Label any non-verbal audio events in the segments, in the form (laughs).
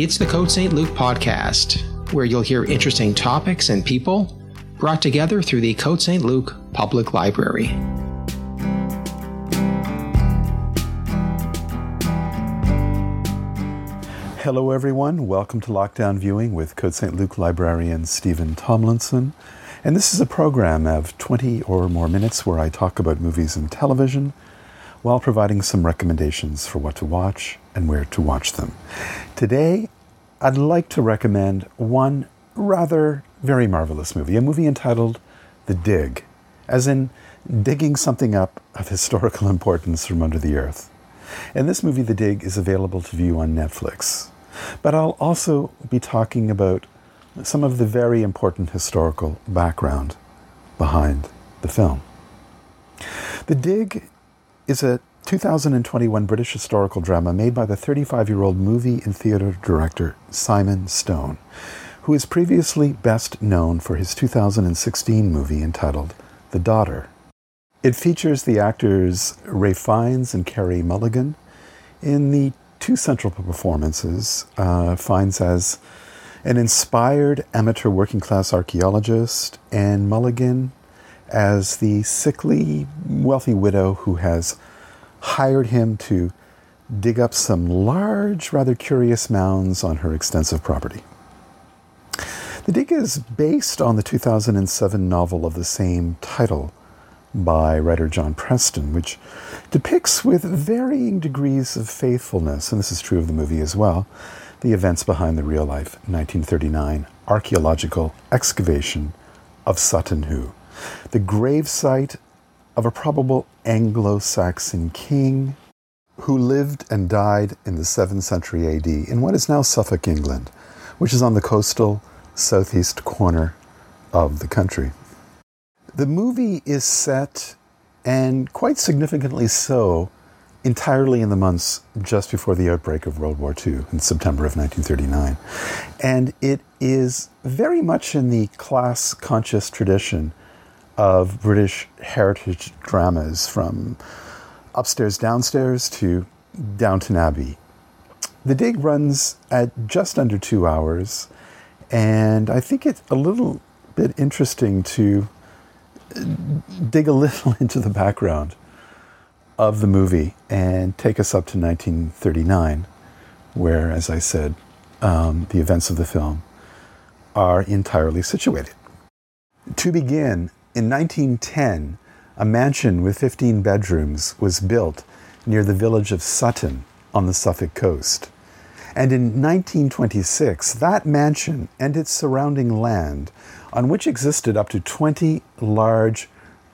It's the Code St. Luke podcast, where you'll hear interesting topics and people brought together through the Code St. Luke Public Library. Hello, everyone. Welcome to Lockdown Viewing with Code St. Luke librarian Steven Tomlinson. And this is a program of 20 or more minutes where I talk about movies and television while providing some recommendations for what to watch and where to watch them. Today, I'd like to recommend one rather very marvelous movie, a movie entitled The Dig, as in digging something up of historical (laughs) importance from under the earth. And this movie, The Dig, is available to view on Netflix. But I'll also be talking about some of the very important historical background behind the film. The Dig is a 2021 British historical drama made by the 35 year old movie and theater director Simon Stone, who is previously best known for his 2016 movie entitled The Daughter. It features the actors Ralph Fiennes and Carey Mulligan in the two central performances. Uh, Fiennes as an inspired amateur working class archaeologist, and Mulligan as the sickly, wealthy widow who has hired him to dig up some large, rather curious mounds on her extensive property. The dig is based on the 2007 novel of the same title by writer John Preston, which depicts with varying degrees of faithfulness, and this is true of the movie as well, the events behind the real life 1939 archaeological excavation of Sutton Hoo the gravesite of a probable Anglo Saxon king who lived and died in the 7th century AD in what is now Suffolk, England, which is on the coastal southeast corner of the country. The movie is set, and quite significantly so, entirely in the months just before the outbreak of World War II in September of 1939. And it is very much in the class conscious tradition of British heritage dramas from upstairs, downstairs to Downton Abbey. The dig runs at just under two hours, and I think it's a little bit interesting to dig a little (laughs) into the background of the movie and take us up to 1939, where, as I said, um, the events of the film are entirely situated. To begin, in 1910, a mansion with 15 bedrooms was built near the village of Sutton on the Suffolk coast. And in 1926, that mansion and its surrounding land, on which existed up to 20 large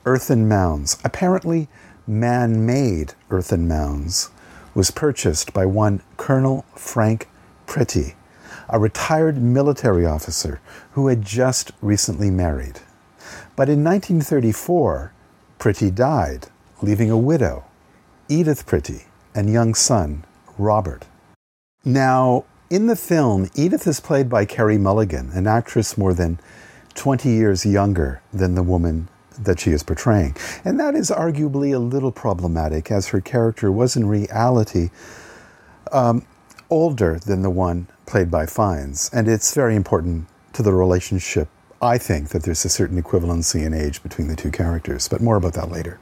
earthen mounds, apparently man made earthen mounds, was purchased by one Colonel Frank Pretty, a retired military officer who had just recently married. But in 1934, Pretty died, leaving a widow, Edith Pretty, and young son, Robert. Now, in the film, Edith is played by Carey Mulligan, an actress more than 20 years younger than the woman that she is portraying. And that is arguably a little problematic, as her character was in reality um, older than the one played by Fiennes. And it's very important to the relationship I think that there's a certain equivalency in age between the two characters, but more about that later.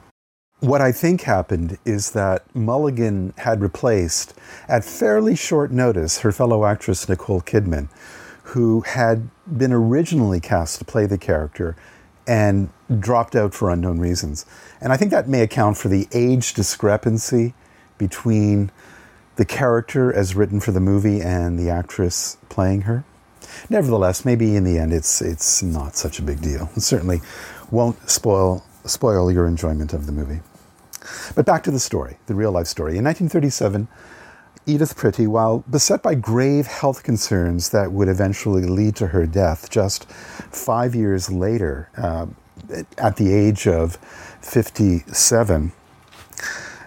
What I think happened is that Mulligan had replaced, at fairly short notice, her fellow actress Nicole Kidman, who had been originally cast to play the character and dropped out for unknown reasons. And I think that may account for the age discrepancy between the character as written for the movie and the actress playing her. Nevertheless, maybe in the end, it's it's not such a big deal. It certainly won't spoil spoil your enjoyment of the movie. But back to the story, the real life story. In 1937, Edith Pretty, while beset by grave health concerns that would eventually lead to her death just five years later, uh, at the age of 57,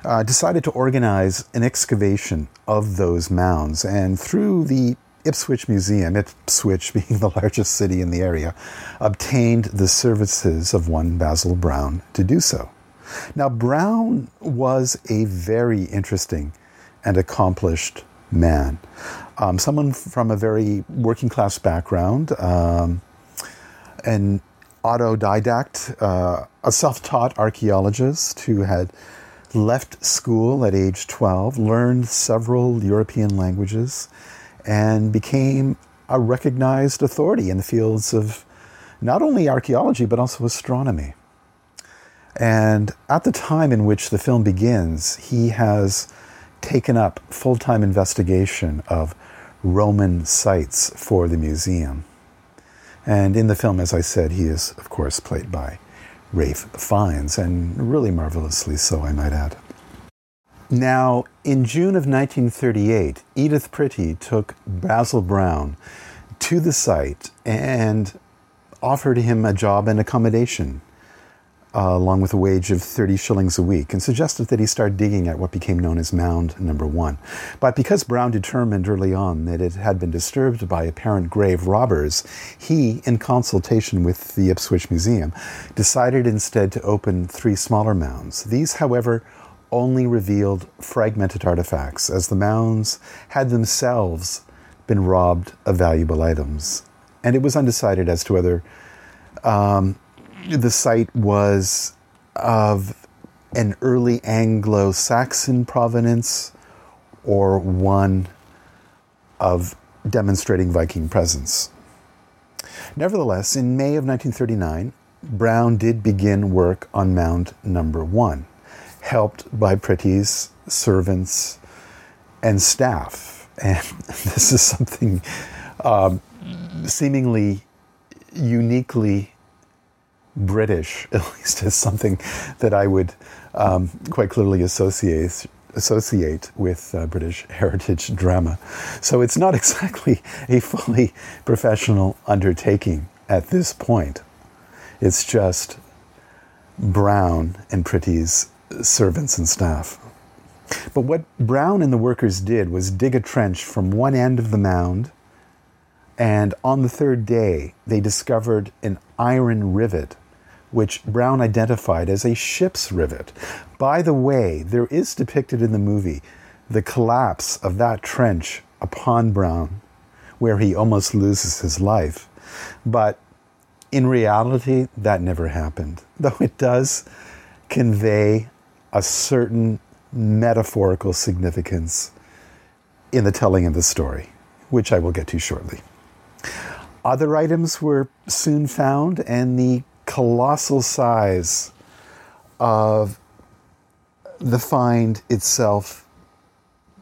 uh, decided to organize an excavation of those mounds. And through the Ipswich Museum, Ipswich (laughs) being the largest city in the area, obtained the services of one Basil Brown to do so. Now, Brown was a very interesting and accomplished man. Um, someone from a very working class background, um, an autodidact, uh, a self taught archaeologist who had left school at age 12, learned several European languages, and became a recognized authority in the fields of not only archaeology but also astronomy. And at the time in which the film begins, he has taken up full time investigation of Roman sites for the museum. And in the film, as I said, he is, of course, played by Ralph Fiennes, and really marvelously so, I might add. Now, in June of 1938, Edith Pretty took Basil Brown to the site and offered him a job and accommodation uh, along with a wage of 30 shillings a week, and suggested that he start digging at what became known as Mound Number One. But because Brown determined early on that it had been disturbed by apparent grave robbers, he, in consultation with the Ipswich Museum, decided instead to open three smaller mounds. These, however, only revealed fragmented artifacts, as the mounds had themselves been robbed of valuable items. And it was undecided as to whether um, the site was of an early Anglo Saxon provenance or one of demonstrating Viking presence. Nevertheless, in May of 1939, Brown did begin work on Mound Number One, helped by Pretty's servants and staff. (laughs) And this is something um, seemingly uniquely British, (laughs) at least as something that I would um, quite clearly associate associate with uh, British (laughs) heritage drama. So it's not exactly a fully professional undertaking at this point. It's just Brown and Pretty's servants and staff. But what Brown and the workers did was dig a trench from one end of the mound, and on the third day, they discovered an iron rivet which Brown identified as a ship's rivet. By the way, there is depicted in the movie the collapse of that trench upon Brown, where he almost loses his life. But in reality, that never happened, though it does convey a certain metaphorical significance in the telling of the story, which I will get to shortly. Other items were soon found, and the colossal size of the find itself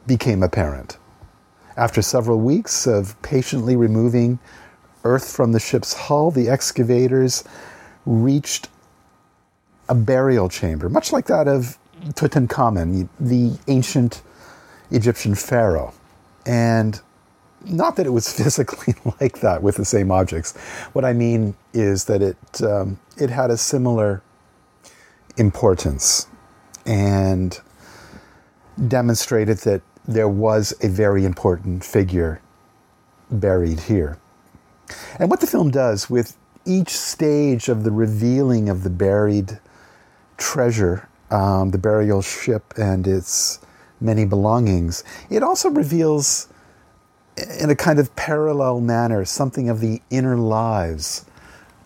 became apparent. After several weeks of patiently removing earth from the ship's hull, the excavators reached a burial chamber, much like that of Tutankhamun, the ancient Egyptian pharaoh. And not that it was (laughs) physically like that with the same objects. What I mean is that it um, it had a similar importance and demonstrated that there was a very important figure buried here. And what the film does with each stage of the revealing of the buried treasure, um, the burial ship, and its many belongings, it also reveals in a kind of parallel manner something of the inner lives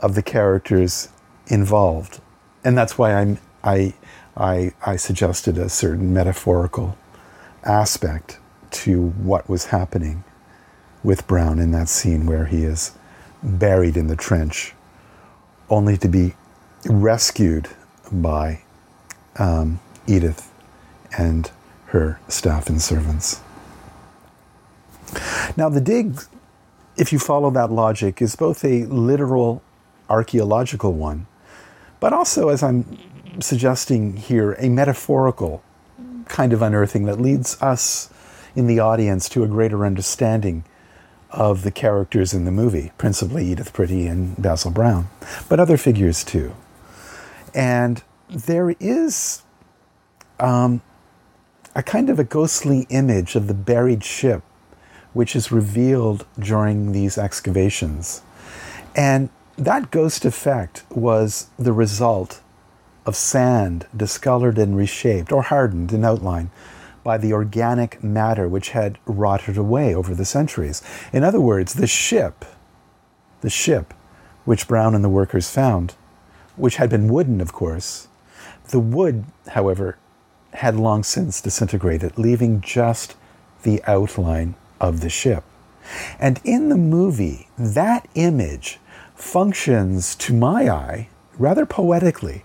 of the characters involved. And that's why I'm, I, I, I suggested a certain metaphorical aspect to what was happening with Brown in that scene where he is buried in the trench, only to be rescued by um, Edith and her staff and servants. Now, the dig, if you follow that logic, is both a literal archaeological one, but also, as I'm suggesting here, a metaphorical kind of unearthing that leads us in the audience to a greater understanding of the characters in the movie, principally Edith Pretty and Basil Brown, but other figures too. And there is um, a kind of a ghostly image of the buried ship which is revealed during these excavations. And that ghost effect was the result of sand discolored and reshaped or hardened in outline by the organic matter which had rotted away over the centuries. In other words, the ship, the ship which Brown and the workers found, which had been wooden, of course, the wood, however, had long since disintegrated, leaving just the outline of the ship. And in the movie, that image functions, to my eye, rather poetically,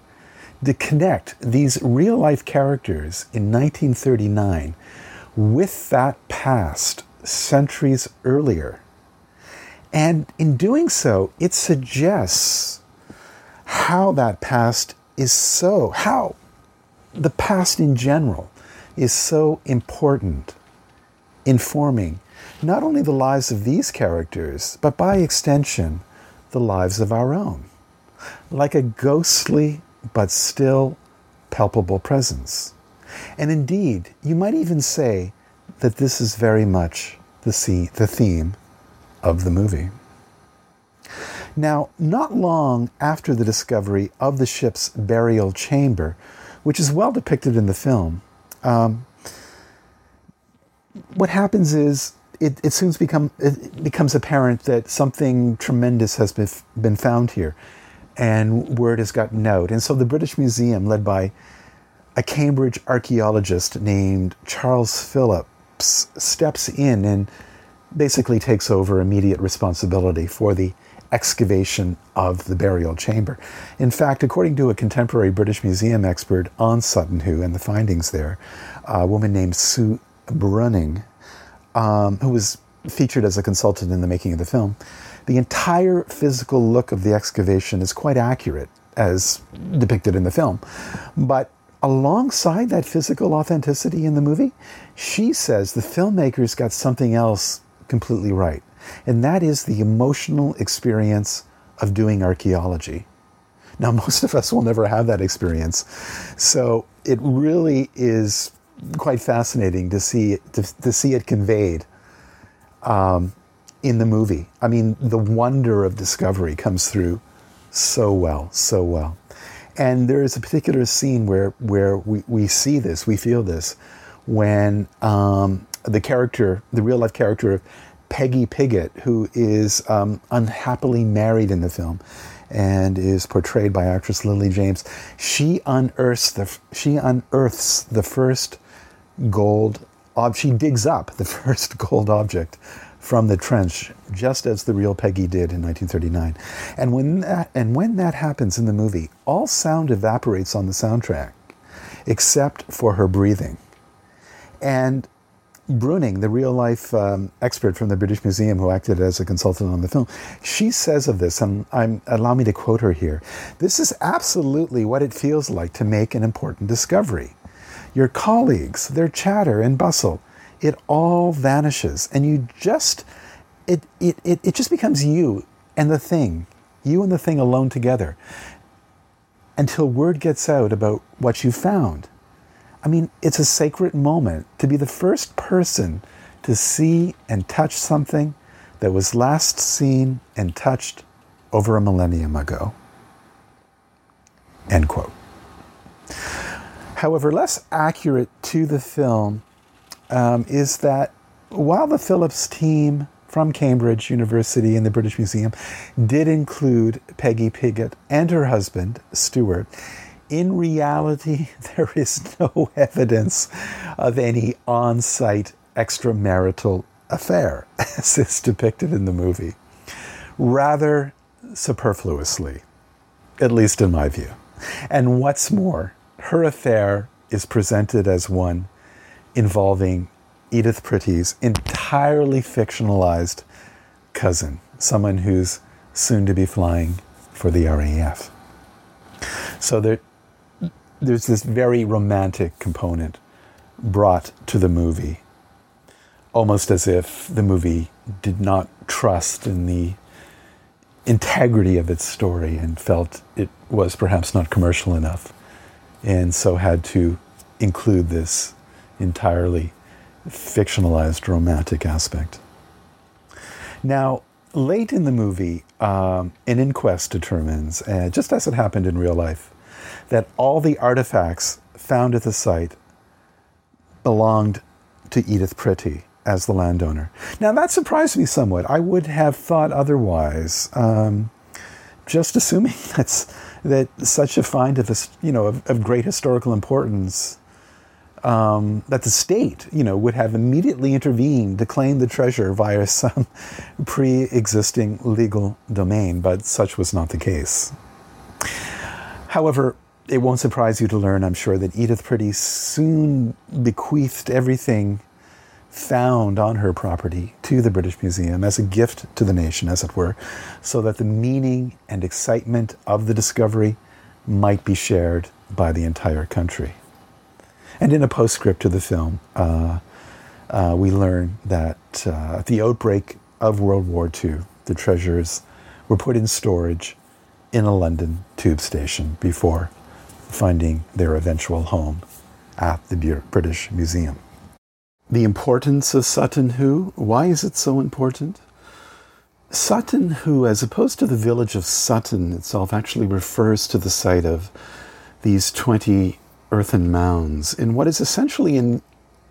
to connect these real life characters in 1939 with that past centuries earlier. And in doing so, it suggests how that past is so, how the past in general is so important informing not only the lives of these characters, but by extension, the lives of our own. Like a ghostly but still palpable presence. And indeed, you might even say that this is very much the, the theme of the movie. Now, not long after the discovery of the ship's burial chamber, which is well depicted in the film, um, what happens is it, it soon become, it becomes apparent that something tremendous has been, been found here and word has gotten out. And so the British Museum, led by a Cambridge archaeologist named Charles Phillips, steps in and basically takes over immediate responsibility for the excavation of the burial chamber. In fact, according to a contemporary British Museum expert on Sutton Hoo and the findings there, a woman named Sue Brunning, um, who was featured as a consultant in the making of the film, the entire physical look of the excavation is quite accurate as depicted in the film. But alongside that physical authenticity in the movie, she says the filmmakers got something else completely right. And that is the emotional experience of doing archaeology. Now, (laughs) most of us will never have that experience. So it really is quite fascinating to see, to, to see it conveyed um, in the movie. I mean, the wonder of discovery comes through so well, so well. And there is a particular scene where, where we, we see this, we feel this, when um, the character, the real life character of Peggy Pigott, who is um, unhappily married in the film and is portrayed by actress Lily James, she unearths the, she unearths the first gold, ob- she digs up the (laughs) first gold object from the trench, just as the real Peggy did in 1939. And when that, and when that happens in the movie, all sound evaporates on the soundtrack, except for her breathing. And Brunning, the real life um, expert from the British Museum who acted as a consultant on the film, she says of this, and I'm, allow me to quote her here this is absolutely what it feels like to make an important discovery. Your colleagues, their chatter and bustle, it all vanishes and you just it, it, it, it just becomes you and the thing you and the thing alone together until word gets out about what you found i mean it's a sacred moment to be the first person to see and touch something that was last seen and touched over a millennium ago. End quote. However less accurate to the film um, is that while the Phillips team from Cambridge University and the British Museum did include Peggy Pigott and her husband, Stuart, in reality, (laughs) there is no (laughs) evidence of any on site extramarital affair, (laughs) as is depicted in the movie. Rather superfluously, at least in my view. And what's more, her affair is presented as one involving Edith Pretty's entirely fictionalized cousin, someone who's soon to be flying for the RAF. So there, there's this very romantic component brought to the movie, almost as if the movie did not trust in the integrity of its story and felt it was perhaps not commercial enough, and so had to include this entirely fictionalized romantic aspect. Now, late in the movie, um, an inquest determines, uh, just as it happened in real life, that all the artifacts found at the site belonged to Edith Pretty as the landowner. Now that surprised me somewhat. I would have thought otherwise. Um, just assuming (laughs) that's that such a find of you know of, of great historical importance um, that the state you know would have immediately intervened to claim the treasure via (laughs) some pre-existing legal domain, but such was not the case. However, it won't surprise you to learn, I'm sure, that Edith Pretty soon bequeathed everything found on her property to the British Museum as a gift to the nation, as it were, so that the meaning and excitement of the discovery might be shared by the entire country. And in a postscript to the film, uh, uh, we learn that uh, at the outbreak of World War II, the treasures were put in storage in a London tube station before finding their eventual home at the British Museum. The importance of Sutton Hoo. Why is it so important? Sutton Hoo, as opposed to the village of Sutton itself, actually refers to the site of these 20 earthen mounds in what is essentially an,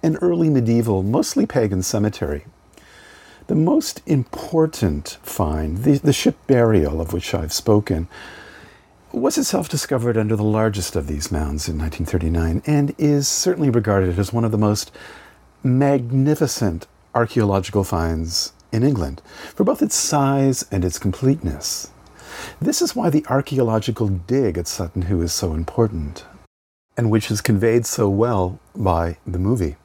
an early medieval, mostly pagan cemetery. The most important find, the, the ship burial of which I've spoken, was itself discovered under the largest of these mounds in 1939 and is certainly regarded as one of the most magnificent archaeological finds in England for both its size and its completeness. This is why the archaeological dig at Sutton Hoo is so important, and which is conveyed so well by the movie.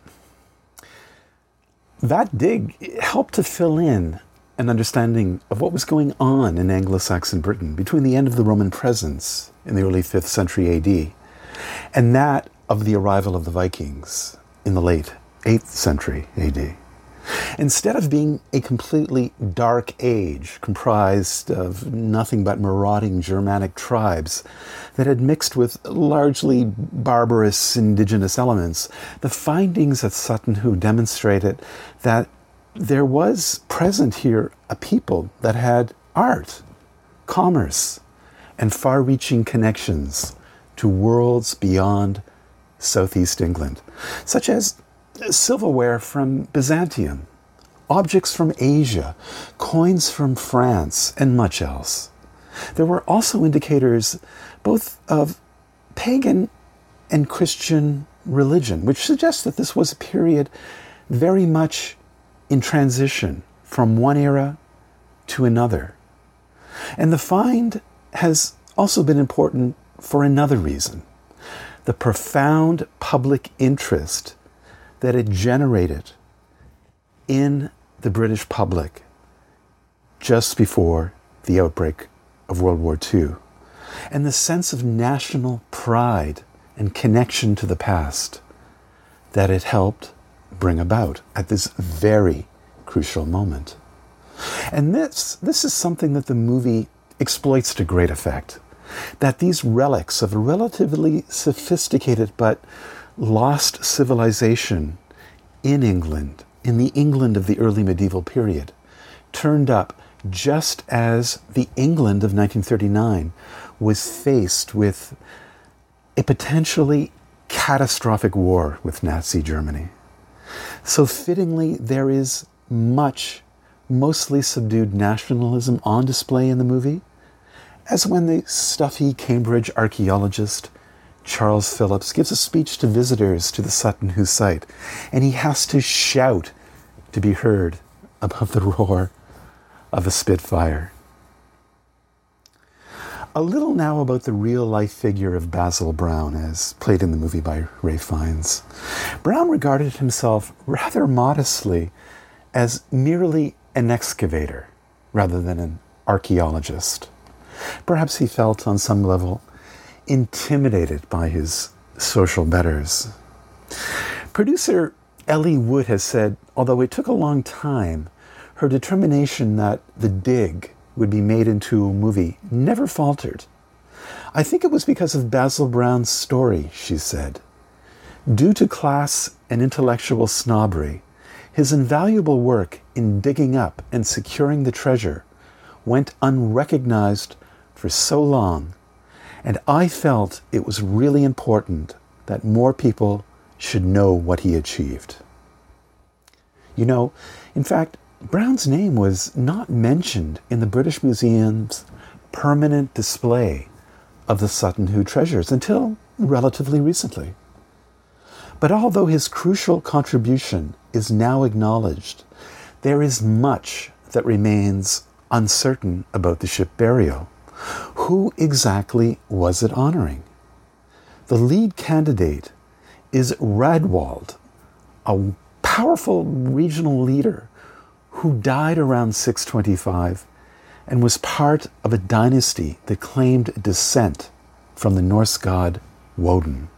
That dig helped to fill in an understanding of what was going on in Anglo Saxon Britain between the end of the Roman presence in the early 5th century AD and that of the arrival of the Vikings in the late 8th century AD. Instead of being a completely dark age comprised of nothing but marauding Germanic tribes that had mixed with largely barbarous indigenous elements, the findings at Sutton Hoo demonstrated that there was present here a people that had art, commerce, and far reaching connections to worlds beyond southeast England, such as silverware from Byzantium, objects from Asia, coins from France, and much else. There were also indicators both of pagan and Christian religion, which suggests that this was a period very much in transition from one era to another. And the find has also been important for another reason the profound public interest that it generated in the British public just before the outbreak of World War II, and the sense of national pride and connection to the past that it helped bring about at this very crucial moment. And this, this is something that the movie exploits to great effect. That these relics of a relatively sophisticated but lost civilization in England, in the England of the early medieval period, turned up just as the England of 1939 was faced with a potentially catastrophic war with Nazi Germany. So, fittingly, there is much, mostly subdued nationalism on display in the movie, as when the stuffy Cambridge archaeologist Charles Phillips gives a speech to visitors to the Sutton Hoo site, and he has to shout to be heard above the (laughs) roar of a Spitfire. A little now about the real life figure of Basil Brown, as played in the movie by Ralph Fiennes. Brown regarded himself rather modestly as merely an excavator rather than an archaeologist. Perhaps he felt on some level intimidated by his social betters. Producer Ellie Wood has said, although it took a long time, her determination that The Dig would be made into a movie never faltered. I think it was because of Basil Brown's story, she said. Due to class and intellectual snobbery, his invaluable work in digging up and securing the treasure went unrecognized for so long and I felt it was really important that more people should know what he achieved. You know, in fact, Brown's name was not mentioned in the British Museum's permanent display of the Sutton Hoo treasures until relatively recently. But although his crucial contribution is now acknowledged, there is much that remains uncertain about the ship burial. Who exactly was it honoring? The lead candidate is Raedwald, a powerful regional leader who died around 625 and was part of a dynasty that claimed descent from the Norse god Woden.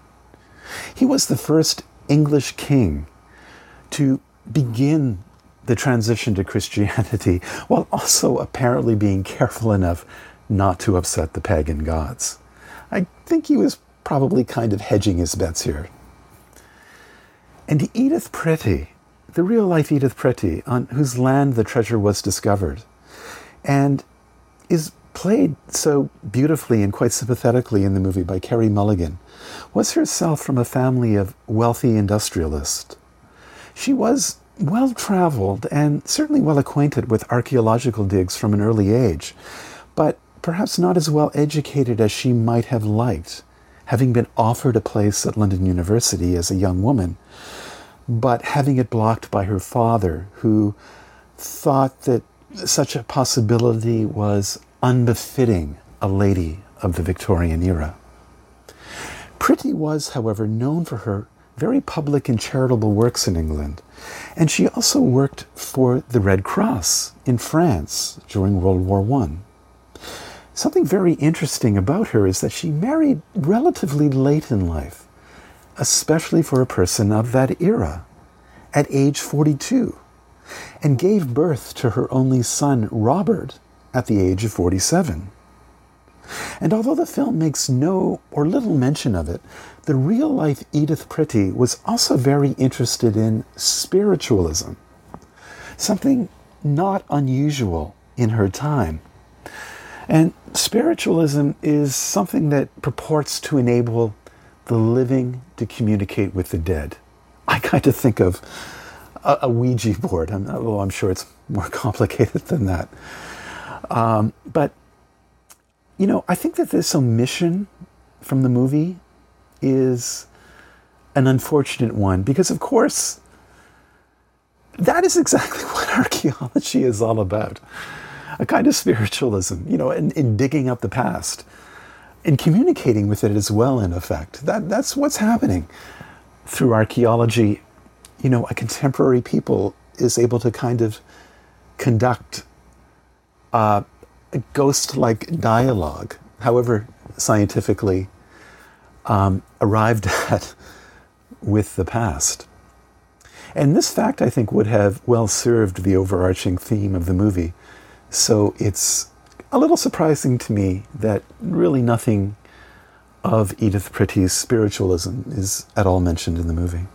He was the first English king to begin the transition to Christianity (laughs) while also apparently being careful enough not to upset the pagan gods. I think he was probably kind of hedging his bets here. And Edith Pretty, the real life Edith Pretty, on whose land the treasure was discovered, and is played so beautifully and quite sympathetically in the movie by Carey Mulligan, was herself from a family of wealthy industrialists. She was well traveled and certainly well acquainted with archaeological digs from an early age, but perhaps not as well educated as she might have liked, having been offered a place at London University as a young woman, but having it blocked by her father, who thought that such a possibility was unbefitting a lady of the Victorian era. Pretty was, however, known for her very public and charitable works in England, and she also worked for the Red Cross in France during World War I. Something very interesting about her is that she married relatively late in life, especially for a person of that era, at age 42, and gave birth to her only son, Robert, at the age of 47. And although the film makes no or little mention of it, the real life Edith Pretty was also very interested in spiritualism, something not unusual in her time. And spiritualism is something that purports to enable the living to communicate with the dead. I kind of think of a, a Ouija board, although I'm sure it's more (laughs) complicated than that. Um, but, you know, I think that this omission from the movie is an unfortunate one because, of course, that is exactly (laughs) what archaeology is all about a kind of spiritualism, you know, in, in digging up the past and communicating with it as well, in effect. That, that's what's happening through archaeology. You know, a contemporary people is able to kind of conduct uh, a ghost like dialogue, however scientifically um, arrived (laughs) at with the past. And this fact, I think, would have well served the overarching theme of the movie. So it's a little surprising to me that really nothing of Edith Pretty's spiritualism is at all mentioned in the movie.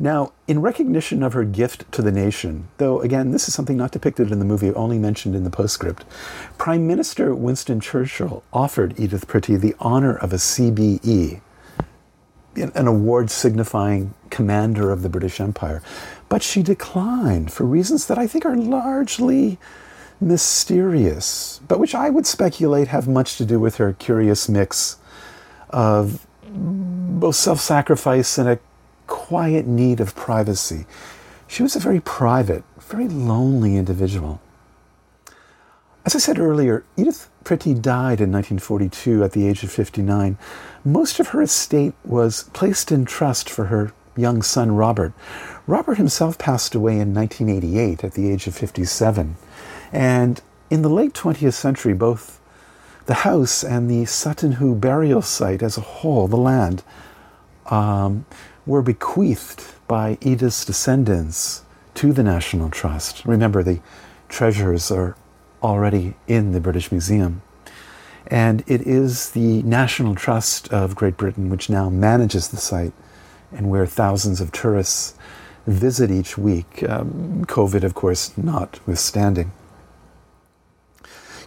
Now, in recognition of her gift to the nation, though again, this is something not depicted in the movie, only mentioned in the postscript, Prime Minister Winston Churchill offered Edith Pretty the honor of a CBE, an award signifying Commander of the British Empire. But she declined for reasons that I think are largely mysterious, but which I would speculate have much to do with her curious mix of both self sacrifice and a quiet need of privacy. She was a very private, very lonely individual. As I said earlier, Edith Pretty died in 1942 at the age of 59. Most of her estate was placed in trust for her young son Robert. Robert himself passed away in 1988 at the age of 57. And in the late 20th century, both the house and the Sutton Hoo burial site as a whole, the land, um, were bequeathed by Edith's descendants to the National Trust. Remember, the treasures are already in the British Museum. And it is the National Trust of Great Britain which now manages the site and where thousands of tourists visit each week, um, COVID, of course, notwithstanding.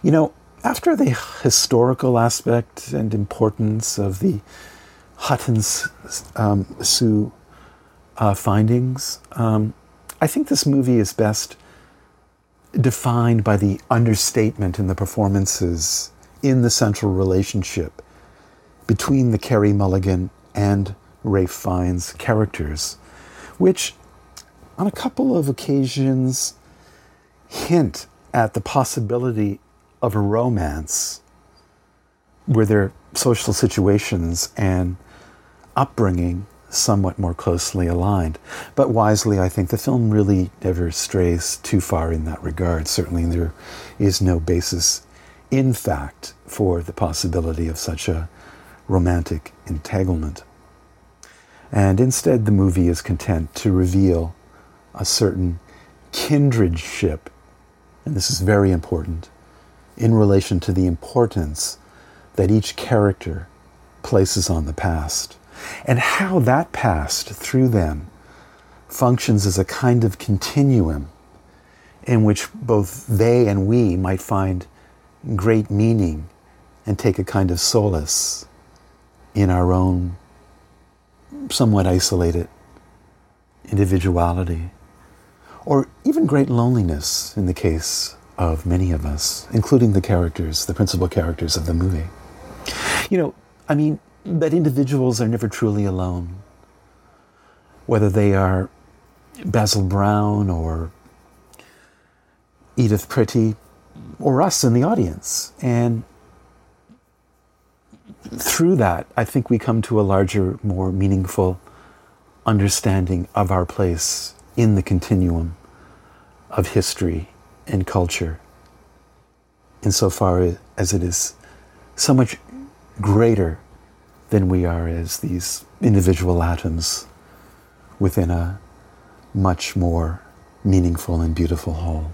You know, after the historical aspect and importance of the Hutton's um, Sue uh, findings. Um, I think this movie is best defined by the understatement in the performances in the central relationship between the Carey Mulligan and Ralph Fiennes characters, which on a couple of occasions hint at the possibility of a romance where their social situations and upbringing somewhat more closely aligned. But wisely, I think the film really never strays too far in that regard. Certainly, there is no basis in fact for the possibility of such a romantic entanglement. And instead, the movie is content to reveal a certain kindredship, and this is very important, in relation to the importance that each character places on the past, and how that past through them functions as a kind of continuum in which both they and we might find great meaning and take a kind of solace in our own somewhat isolated individuality, or even great loneliness in the case of many of us, including the characters, the principal characters of the movie. You know, I mean, that individuals are never truly alone, whether they are Basil Brown or Edith Pretty or us in the audience. And through that, I think we come to a larger, more meaningful understanding of our place in the continuum of history and culture, insofar as it is so much greater than we are as these individual atoms within a much more meaningful and beautiful whole.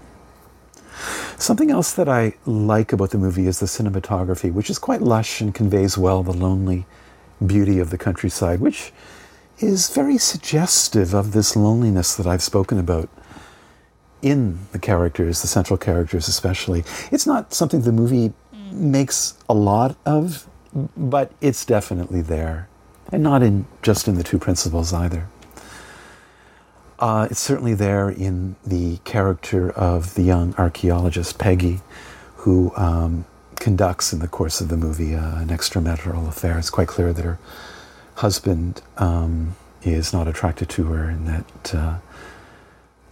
Something else that I like about the movie is the cinematography, which is quite lush and conveys well the lonely beauty of the countryside, which is very suggestive of this loneliness that I've spoken about in the characters, the central characters especially. It's not something the movie makes a lot of, but it's definitely there. And not in just in the two principals either. Uh, it's certainly there in the character of the young archaeologist Peggy, who um, conducts in the course of the movie uh, an extramarital affair. It's quite clear that her husband um, is not attracted to her, and that uh,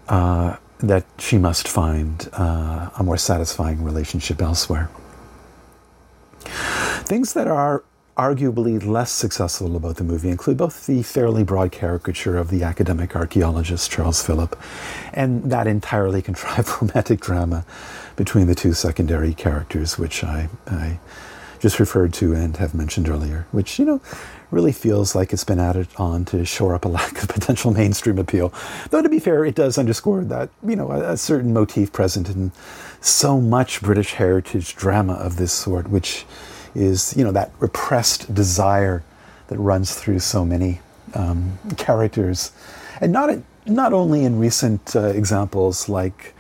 uh that she must find uh, a more satisfying relationship elsewhere. Things that are arguably less successful about the movie include both the fairly broad caricature of the academic archaeologist Charles Phillip and that entirely (laughs) contrived romantic drama between the two secondary characters, which I, I just referred to and have mentioned earlier, which, you know, really feels like it's been added on to shore up a (laughs) lack of potential mainstream appeal. Though, to be fair, it does underscore that, you know, a, a certain motif present in so much British heritage drama of this sort, which is you know that repressed desire that runs through so many um, characters, and not not only in recent uh, examples like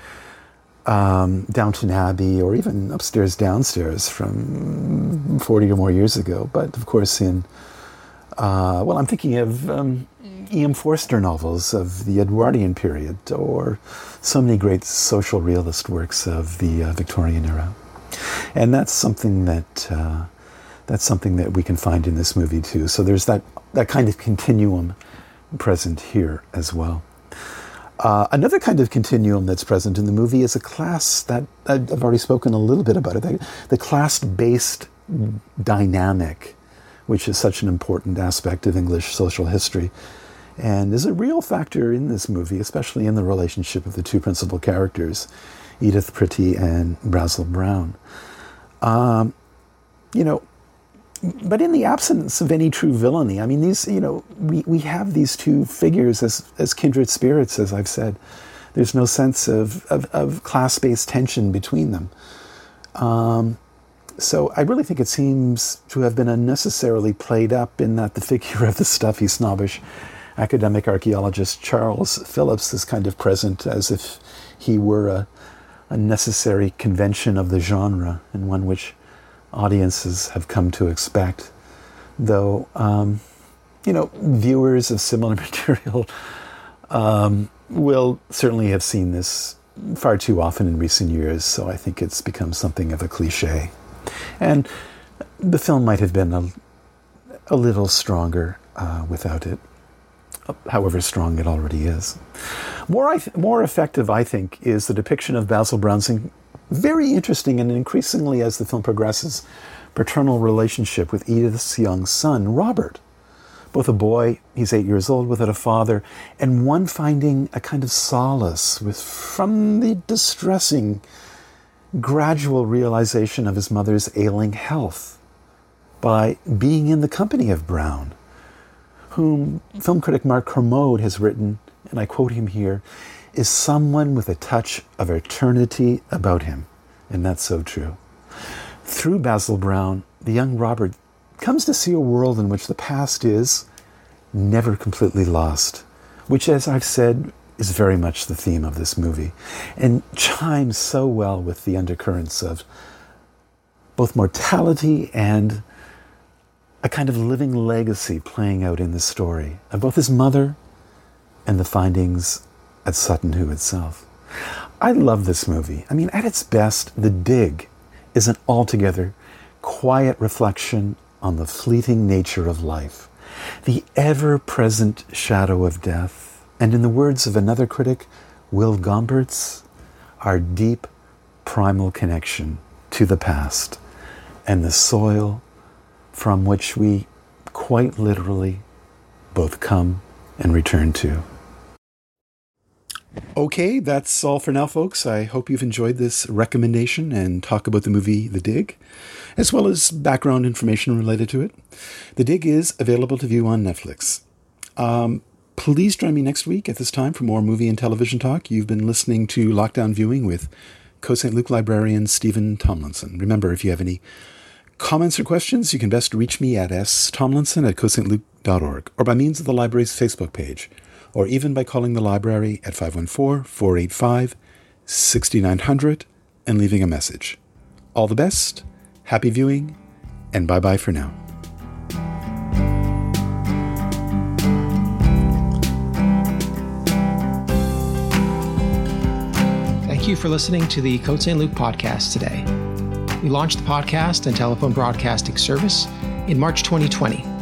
um, Downton Abbey or even Upstairs Downstairs from forty or more years ago, but of course in uh, well, I'm thinking of um, E.M. Forster novels of the Edwardian period, or so many great social realist works of the uh, Victorian era and that's something that uh, that's something that we can find in this movie too. So there's that that kind of continuum present here as well. Uh, another kind of continuum that's present in the movie is a class that I've already spoken a little bit about it. The, the class-based dynamic, which is such an important aspect of English social history, and is a real factor in this movie, especially in the relationship of the two principal characters. Edith Pretty and Basil Brown. Um, you know, but in the absence of any true villainy, I mean, these, you know, we, we have these two figures as, as kindred spirits, as I've said. There's no sense of, of, of class based tension between them. Um, so I really think it seems to have been unnecessarily played up in that the figure of the stuffy, snobbish academic archaeologist Charles Phillips is kind of present as if he were a, a necessary convention of the genre and one which audiences have come to expect. Though, um, you know, viewers of similar (laughs) material um, will certainly have seen this far too often in recent years, so I think it's become something of a cliche. And the film might have been a, a little stronger uh, without it, however strong it already is. More, th- more effective, I think, is the depiction of Basil Brown's very interesting and increasingly, as the film progresses, paternal relationship with Edith's young son, Robert. Both a boy, he's eight years old, without a father, and one finding a kind of solace with, from the distressing, gradual realization of his mother's ailing health by being in the company of Brown, whom film critic Mark Kermode has written, and I quote him here, is someone with a touch of eternity about him. And that's so true. Through Basil Brown, the young Robert comes to see a world in which the past is never completely lost, which, as I've said, is very much the theme of this movie and chimes so well with the undercurrents of both mortality and a kind of living legacy playing out in the story of both his mother and the findings at Sutton Hoo itself. I love this movie. I mean, at its best, The Dig is an altogether quiet reflection on the fleeting nature of life, the ever present shadow of death, and in the words of another critic, Will Gompertz, our deep primal connection to the past and the soil from which we quite literally both come and return to. Okay, that's all for now, folks. I hope you've enjoyed this recommendation and talk about the movie The Dig, as well as background information related to it. The Dig is available to view on Netflix. Um, please join me next week at this time for more movie and television talk. You've been listening to Lockdown Viewing with Côte St. Luc librarian Steven Tomlinson. Remember, if you have any comments or questions, you can best reach me at stomlinson at cotestluc.org or by means of the library's Facebook page or even by calling the library at 514 485 6900 and leaving a message. All the best, happy viewing, and bye bye for now. Thank you for listening to the Côte St. Luc podcast today. We launched the podcast and telephone broadcasting service in March 2020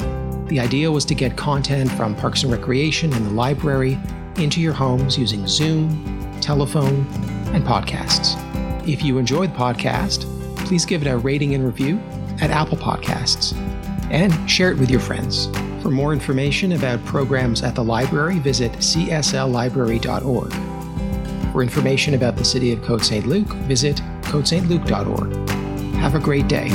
the idea was to get content from Parks and Recreation and the library into your homes using Zoom, telephone, and podcasts. If you enjoyed the podcast, please give it a rating and review at Apple Podcasts and share it with your friends. For more information about programs at the library, visit csllibrary.org. For information about the City of Côte St. Luc, visit cotestluc.org. Have a great day.